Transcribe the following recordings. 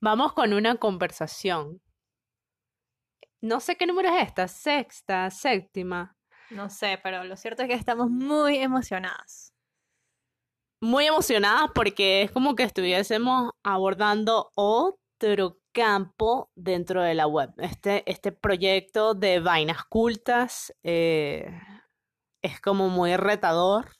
Vamos con una conversación. No sé qué número es esta, sexta, séptima. No sé, pero lo cierto es que estamos muy emocionadas. Muy emocionadas porque es como que estuviésemos abordando otro campo dentro de la web. Este, este proyecto de vainas cultas eh, es como muy retador.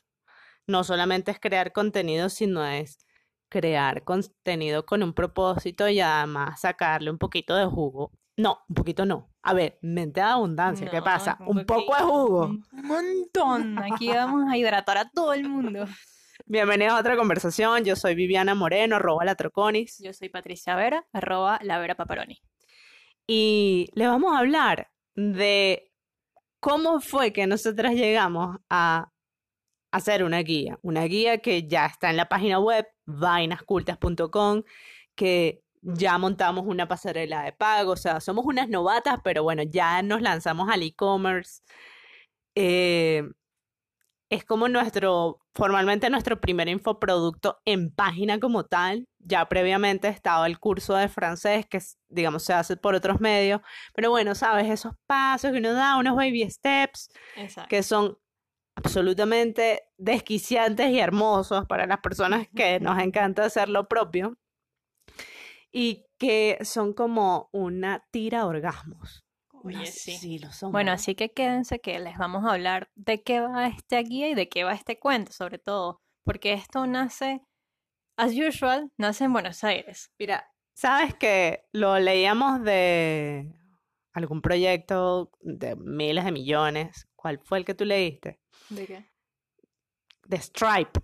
No solamente es crear contenido, sino es crear contenido con un propósito y además sacarle un poquito de jugo. No, un poquito no. A ver, mente de abundancia, ¿qué pasa? un Un poco de jugo. Un montón. Aquí vamos a hidratar a todo el mundo. Bienvenidos a otra conversación. Yo soy Viviana Moreno, arroba la Troconis. Yo soy Patricia Vera, arroba la Vera Paparoni. Y le vamos a hablar de cómo fue que nosotras llegamos a hacer una guía. Una guía que ya está en la página web, vainascultas.com, que ya montamos una pasarela de pago. O sea, somos unas novatas, pero bueno, ya nos lanzamos al e-commerce. Eh, es como nuestro, formalmente nuestro primer infoproducto en página como tal. Ya previamente estaba el curso de francés, que digamos se hace por otros medios. Pero bueno, sabes, esos pasos que uno da, unos baby steps, Exacto. que son absolutamente desquiciantes y hermosos para las personas que nos encanta hacer lo propio. Y que son como una tira de orgasmos. Oye, No, sí. lo son. Bueno, así que quédense que les vamos a hablar de qué va esta guía y de qué va este cuento, sobre todo, porque esto nace, as usual, nace en Buenos Aires. Mira, sabes que lo leíamos de algún proyecto de miles de millones. ¿Cuál fue el que tú leíste? ¿De qué? De Stripe.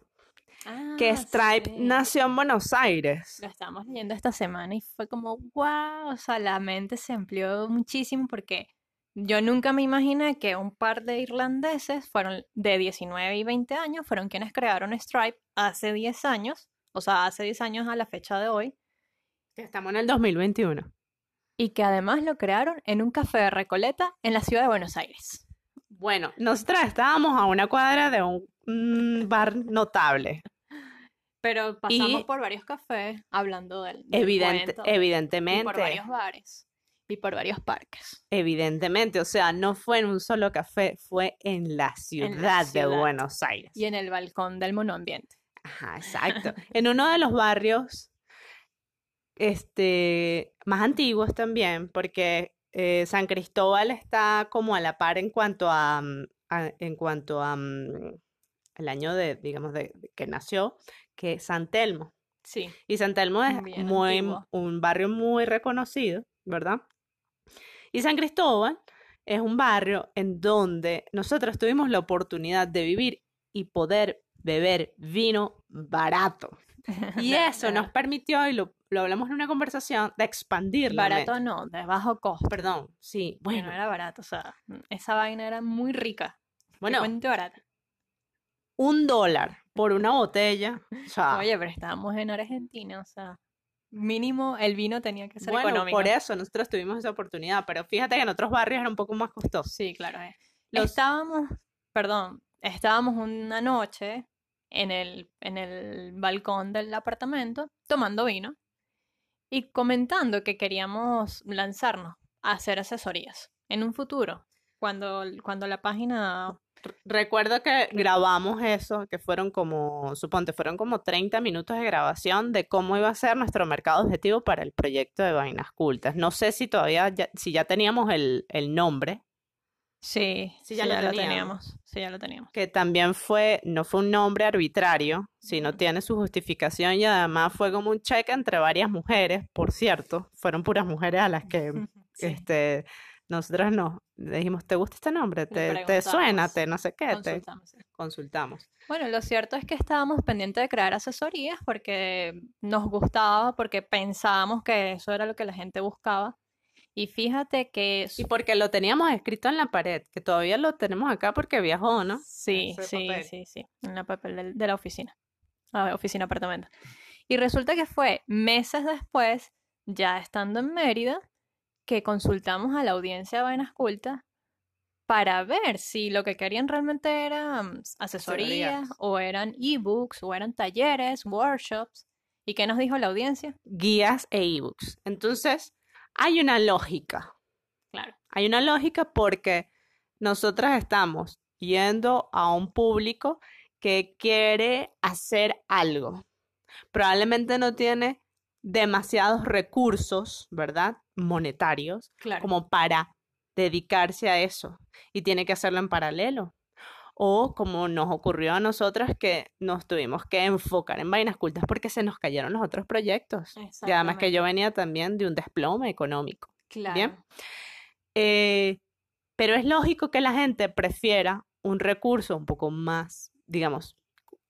que Ah, Stripe sí. nació en Buenos Aires. Lo estábamos leyendo esta semana y fue como, wow, o sea, la mente se amplió muchísimo porque yo nunca me imaginé que un par de irlandeses fueron de 19 y 20 años, fueron quienes crearon Stripe hace 10 años, o sea, hace 10 años a la fecha de hoy, estamos en el 2021. Y que además lo crearon en un café de Recoleta en la ciudad de Buenos Aires. Bueno, nosotras estábamos a una cuadra de un mm, bar notable. Pero pasamos Y- por varios cafés hablando del, del Evidente, cuento, y por evidentemente. varios bares y por varios parques. Evidentemente, o sea, no fue en un solo café, fue en la ciudad, de ciudad. Buenos Aires. Y en el balcón del monoambiente. Ajá, exacto. En uno de los barrios, este, más antiguos también, porque eh, San Cristóbal está como a la par en cuanto a, mm, a- en cuanto a mm, el año de, digamos, de, de que nació, que San Telmo. Sí. Y San Telmo es Bien muy, antiguo. un barrio muy reconocido, ¿verdad? Y San Cristóbal es un barrio en donde nosotros tuvimos la oportunidad de vivir y poder beber vino barato. Y eso nos permitió, y lo, lo hablamos en una conversación, de expandir la Barato no, de bajo costo. Perdón, sí, Bueno, era barato, o sea, esa vaina era muy rica. bueno, Bueno, barata. un dólar por una botella, o sea, Oye, pero estábamos en Argentina, o sea, mínimo el vino tenía que ser bueno, económico. por eso nosotros tuvimos esa oportunidad, pero fíjate que en otros barrios era un poco más costoso. Sí, claro. eh. Los- Estábamos, perdón, estábamos una noche en el, en el balcón del apartamento tomando vino y comentando que queríamos lanzarnos a hacer asesorías en un futuro, cuando, cuando la página Recuerdo que grabamos eso, que fueron como, suponte, fueron como 30 minutos de grabación de cómo iba a ser nuestro mercado objetivo para el proyecto de Vainas Cultas. No sé si todavía, ya- si ya teníamos el, el nombre, Sí, Sí, ya sí, lo ya lo teníamos. Sí, ya lo teníamos. que también fue, no fue un nombre arbitrario, sino Ujú. tiene su justificación y además fue como un cheque entre varias mujeres, por cierto, fueron puras mujeres a las que Sí. este, nosotras nos dijimos, ¿te gusta este nombre? ¿Te, te suena? ¿Te no sé qué? Te Consultamos, sí. consultamos. Bueno, lo cierto es que estábamos pendientes de crear asesorías porque nos gustaba, porque pensábamos que eso era lo que la gente buscaba. Y fíjate que Y porque lo teníamos escrito en la pared, que todavía lo tenemos acá porque viajó, ¿no? Sí, sí, papel. sí, sí, en la papel del- de, la oficina, la oficina apartamento. Y resulta que fue meses después, ya estando en Mérida, que consultamos a la audiencia de Vainas Cultas para ver si lo que querían realmente eran Asesorías. o eran ebooks o eran talleres, workshops. ¿Y qué nos dijo la audiencia? Guías e ebooks. Entonces, hay una lógica. Claro. Hay una lógica porque nosotras estamos yendo a un público que quiere hacer algo. Probablemente no tiene demasiados recursos, ¿verdad? Monetarios, Claro. como para dedicarse a eso. Y tiene que hacerlo en paralelo. O como nos ocurrió a nosotras que nos tuvimos que enfocar en vainas cultas porque se nos cayeron los otros proyectos. Y además que yo venía también de un desplome económico. Claro. Bien. Eh, pero es lógico que la gente prefiera un recurso un poco más, digamos,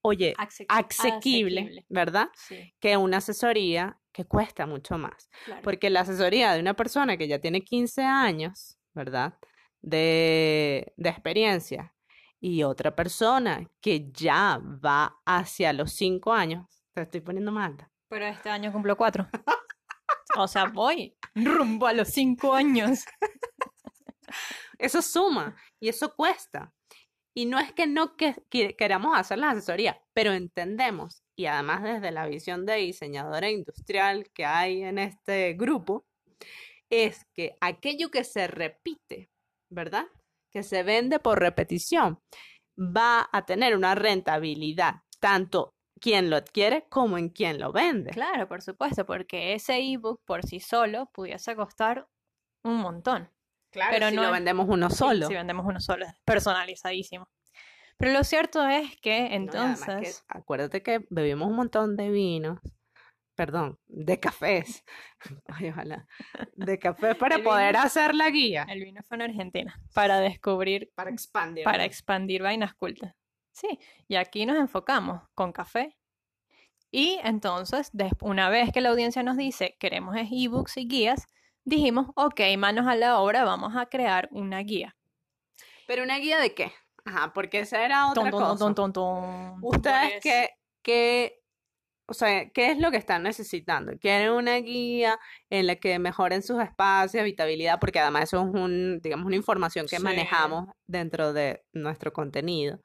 oye, Asequi- asequible, asequible. ¿verdad? Sí, Que una asesoría que cuesta mucho más. claro. Porque la asesoría de una persona que ya tiene 15 años, ¿verdad? De, de experiencia y otra persona que ya va hacia los 5 años, te estoy poniendo mal. Pero este año cumplo cuatro. O sea, voy rumbo a los cinco años. Eso suma y eso cuesta. Y no es que no que, que- queramos hacer la asesoría, pero entendemos, y además desde la visión de diseñadora industrial que hay en este grupo, es que aquello que se repite, ¿verdad? Que se vende por repetición, va a tener una rentabilidad, tanto quien lo adquiere como en quien lo vende. Claro, por supuesto, porque ese ebook por sí solo pudiese costar un montón. Claro, pero si no lo vendemos uno solo. Si vendemos uno solo, es personalizadísimo. Pero lo cierto es que No, además que entonces, acuérdate que bebimos un montón de vinos, perdón, de cafés. Ay, ojalá. De cafés para El poder vino- hacer la guía. el vino fue en Argentina para descubrir, Para expandir. para expandir vainas cultas. Sí, y aquí nos enfocamos con café. Y entonces, una vez que la audiencia nos dice queremos ebooks y guías, dijimos, ok, manos a la obra, vamos a crear una guía. Pero una guía de qué? Ajá, porque esa era otra Ton, ton, cosa. ton. Ustedes Pues, qué, qué, o sea, ¿qué es lo que están necesitando? ¿Quieren una guía en la que mejoren sus espacios, habitabilidad? Porque además eso es un, digamos, una información que Sí. manejamos dentro de nuestro contenido.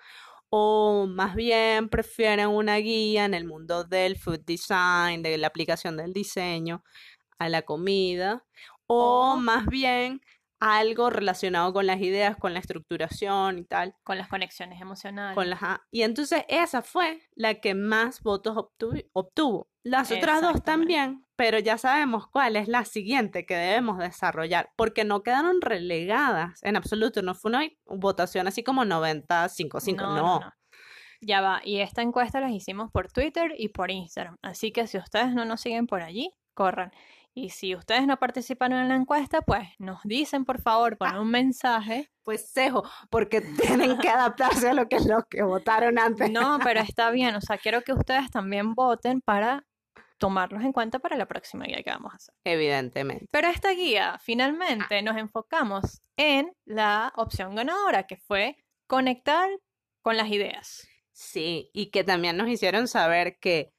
O más bien prefieren una guía en el mundo del food design, de la aplicación del diseño a la comida. O O- más bien algo relacionado con las ideas, con la estructuración y tal. con las conexiones emocionales. Con las A. Y entonces esa fue la que más votos obtuvo. Las otras dos también, pero ya sabemos cuál es la siguiente que debemos desarrollar, porque no quedaron relegadas en absoluto. No fue una votación así como 90-5-5, no. No, no, no. Ya va, y esta encuesta las hicimos por Twitter y por Instagram. Así que si ustedes no nos siguen por allí, corran. Y si ustedes no participaron en la encuesta, pues nos dicen por favor, ponen un mensaje. Pues cejo, porque tienen que adaptarse a lo que es lo que votaron antes. No, pero está bien. O sea, quiero que ustedes también voten para tomarlos en cuenta para la próxima guía que vamos a hacer. Evidentemente. Pero esta guía, finalmente, nos enfocamos en la opción ganadora, que fue conectar con las ideas. Sí, y que también nos hicieron saber que,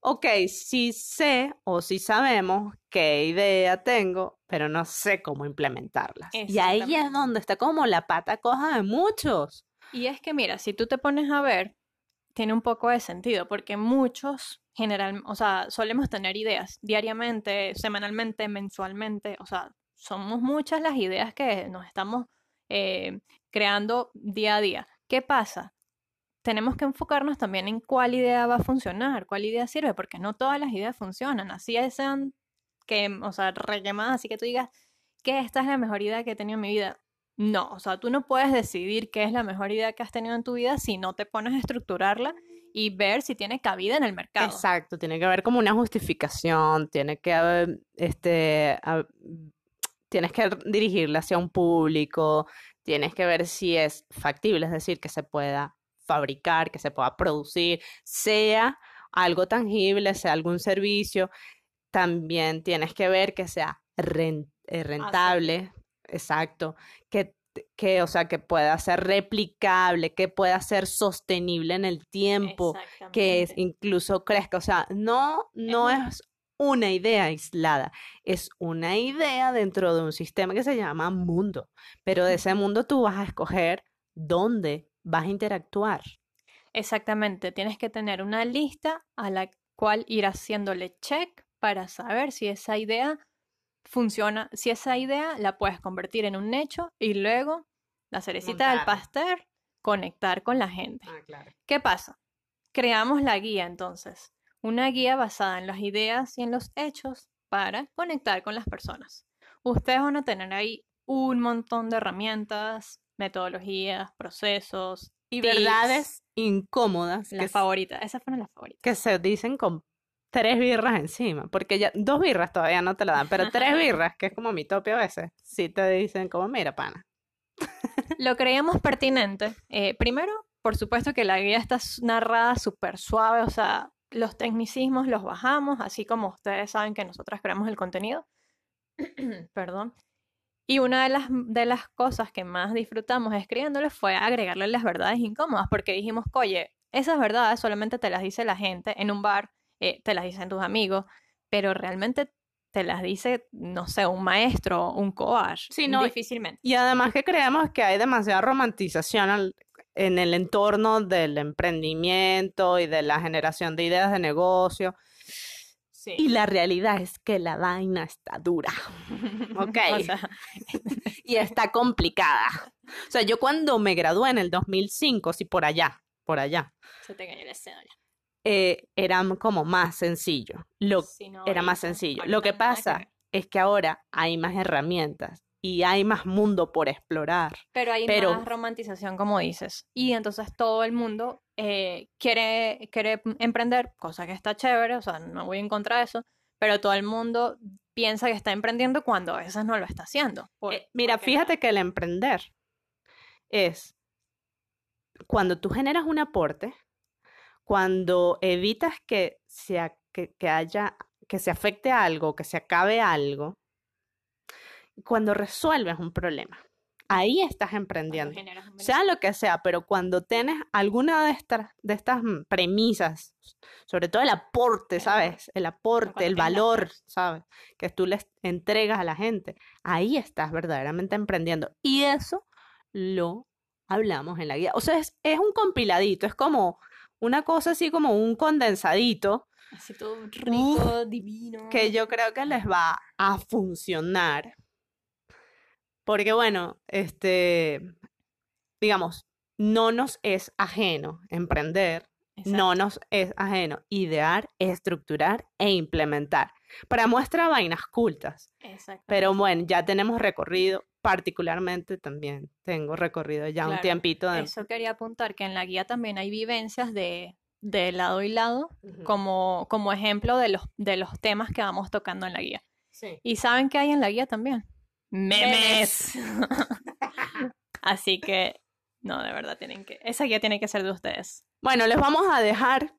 ok, sí sé o sí sabemos qué idea tengo, pero no sé cómo implementarlas. Y ahí es donde está como la pata coja de muchos. Y es que, mira, si tú te pones a ver, tiene un poco de sentido, porque muchos, general, o sea, solemos tener ideas diariamente, semanalmente, mensualmente, o sea, somos muchas las ideas que nos estamos eh, creando día a día. ¿Qué pasa? Tenemos que enfocarnos también en cuál idea va a funcionar, cuál idea sirve, porque no todas las ideas funcionan, así sean que, o sea, requemadas, así que tú digas que esta es la mejor idea que he tenido en mi vida. No, o sea, tú no puedes decidir qué es la mejor idea que has tenido en tu vida si no te pones a estructurarla y ver si tiene cabida en el mercado. Exacto, tiene que haber como una justificación, tiene que haber, este, a- tienes que dirigirla hacia un público, tienes que ver si es factible, es decir, que se pueda fabricar, que se pueda producir, sea algo tangible, sea algún servicio, también tienes que ver que sea eh, rentable, exacto, que, que, o sea, que pueda ser replicable, que pueda ser sostenible en el tiempo, que es, incluso crezca. O sea, no, no es una idea aislada, es una idea dentro de un sistema que se llama mundo. Pero de ese mundo tú vas a escoger dónde vas a interactuar. Exactamente, tienes que tener una lista a la cual ir haciéndole check para saber si esa idea funciona, si esa idea la puedes convertir en un hecho y luego la cerecita del pastel, conectar con la gente. Ah, claro. ¿Qué pasa? Creamos la guía entonces, una guía basada en las ideas y en los hechos para conectar con las personas. Ustedes van a tener ahí un montón de herramientas, metodologías, procesos Y tips. verdades incómodas Las favoritas, esas fueron las favoritas. que se dicen con tres birras encima. Porque ya, dos birras todavía no te la dan, pero tres birras, que es como mi tope a veces, sí te dicen como, mira, pana. Lo creíamos pertinente. Eh, primero, por supuesto que la guía está narrada súper suave, o sea, los tecnicismos los bajamos, así como ustedes saben que nosotras creamos el contenido. Perdón. Y una de las, de las cosas que más disfrutamos escribiéndole fue agregarle las verdades incómodas, porque dijimos, oye, esas verdades solamente te las dice la gente en un bar, eh, te las dicen tus amigos, pero realmente te las dice, no sé, un maestro, un coach, Sí, no, difícilmente. Y además que creemos que hay demasiada romantización al- en el entorno del emprendimiento y de la generación de ideas de negocio. Sí. Y la realidad es que la vaina está dura Ok. O sea, y está complicada. O sea, yo cuando me gradué en el 2005, sí, por allá, por allá, se te cayó la cédula. eh, era como más sencillo. Lo, no, era más sencillo. Lo que pasa es que ahora hay más herramientas y hay más mundo por explorar. Pero hay pero- más romantización, como dices. Y entonces todo el mundo eh, quiere, quiere emprender, cosa que está chévere, o sea, no voy en contra de eso, pero todo el mundo piensa que está emprendiendo cuando a veces no lo está haciendo. por- Eh, mira, fíjate que el emprender es cuando tú generas un aporte, cuando evitas que se, a- que, que haya, que se afecte algo, que se acabe algo, cuando resuelves un problema. Ahí estás emprendiendo. Sea lo que sea, pero cuando tienes alguna de estas, de estas premisas, sobre todo el aporte, ¿sabes? El aporte, el valor. ¿sabes? Que tú les entregas a la gente. Ahí estás verdaderamente emprendiendo. Y eso lo hablamos en la guía. O sea, es, es un compiladito, es como una cosa así como un condensadito Así todo rico, divino. que yo creo que les va a funcionar. Porque bueno, este, digamos, no nos es ajeno emprender, no nos es ajeno idear, estructurar e implementar. Para muestra vainas cultas. Exacto. Pero bueno, ya tenemos recorrido, particularmente también tengo recorrido ya un tiempito de... Eso quería apuntar, que en la guía también hay vivencias de, de lado y lado, como, como ejemplo de los, de los temas que vamos tocando en la guía. Sí. ¿Y saben qué hay en la guía también? Memes. Así que, no, de verdad, tienen que. Esa guía tiene que ser de ustedes. Bueno, les vamos a dejar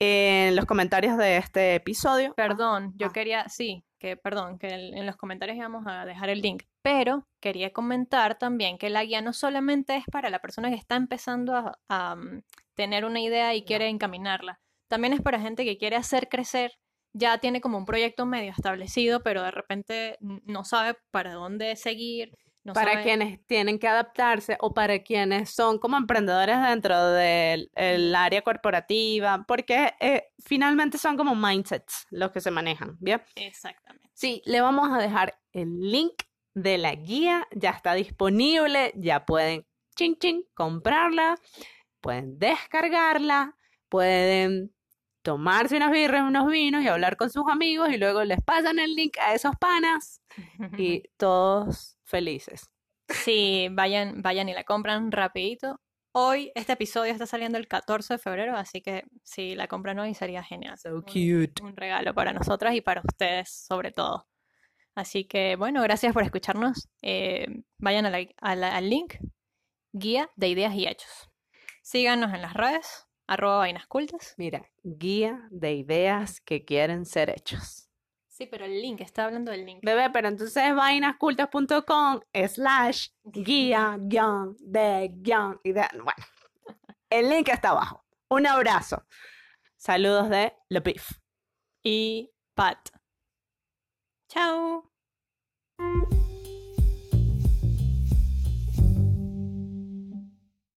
en los comentarios de este episodio. Perdón, yo ah. quería, sí, que perdón, que en los comentarios íbamos a dejar el link, pero quería comentar también que la guía no solamente es para la persona que está empezando a, a, mm, tener una idea y quiere encaminarla, también es para gente que quiere hacer crecer, ya tiene como un proyecto medio establecido, pero de repente no sabe para dónde seguir. No para sabe- quienes tienen que adaptarse o para quienes son como emprendedores dentro del el área corporativa, porque eh, finalmente son como mindsets los que se manejan, ¿bien? Exactamente. Sí, le vamos a dejar el link de la guía, ya está disponible, ya pueden ching ching comprarla, pueden descargarla, pueden tomarse unas birras, unos vinos y hablar con sus amigos y luego les pasan el link a esos panas y todos felices. Sí, vayan, vayan y la compran rapidito. Hoy este episodio está saliendo el 14 de febrero, así que si la compran hoy sería genial. So Un- cute. Un regalo para nosotras y para ustedes sobre todo. Así que bueno, gracias por escucharnos. Eh, vayan a la- a la- al link, guía de ideas y hechos. Síganos en las redes, arroba vainas cultas. Mira, guía de ideas que quieren ser hechos. Sí, pero el link, está hablando del link. Bebé, pero entonces vainascultas.com slash guía guion de guion idea. Bueno, el link está abajo. Un abrazo. Saludos de Le Pif. Y Pat. Chao.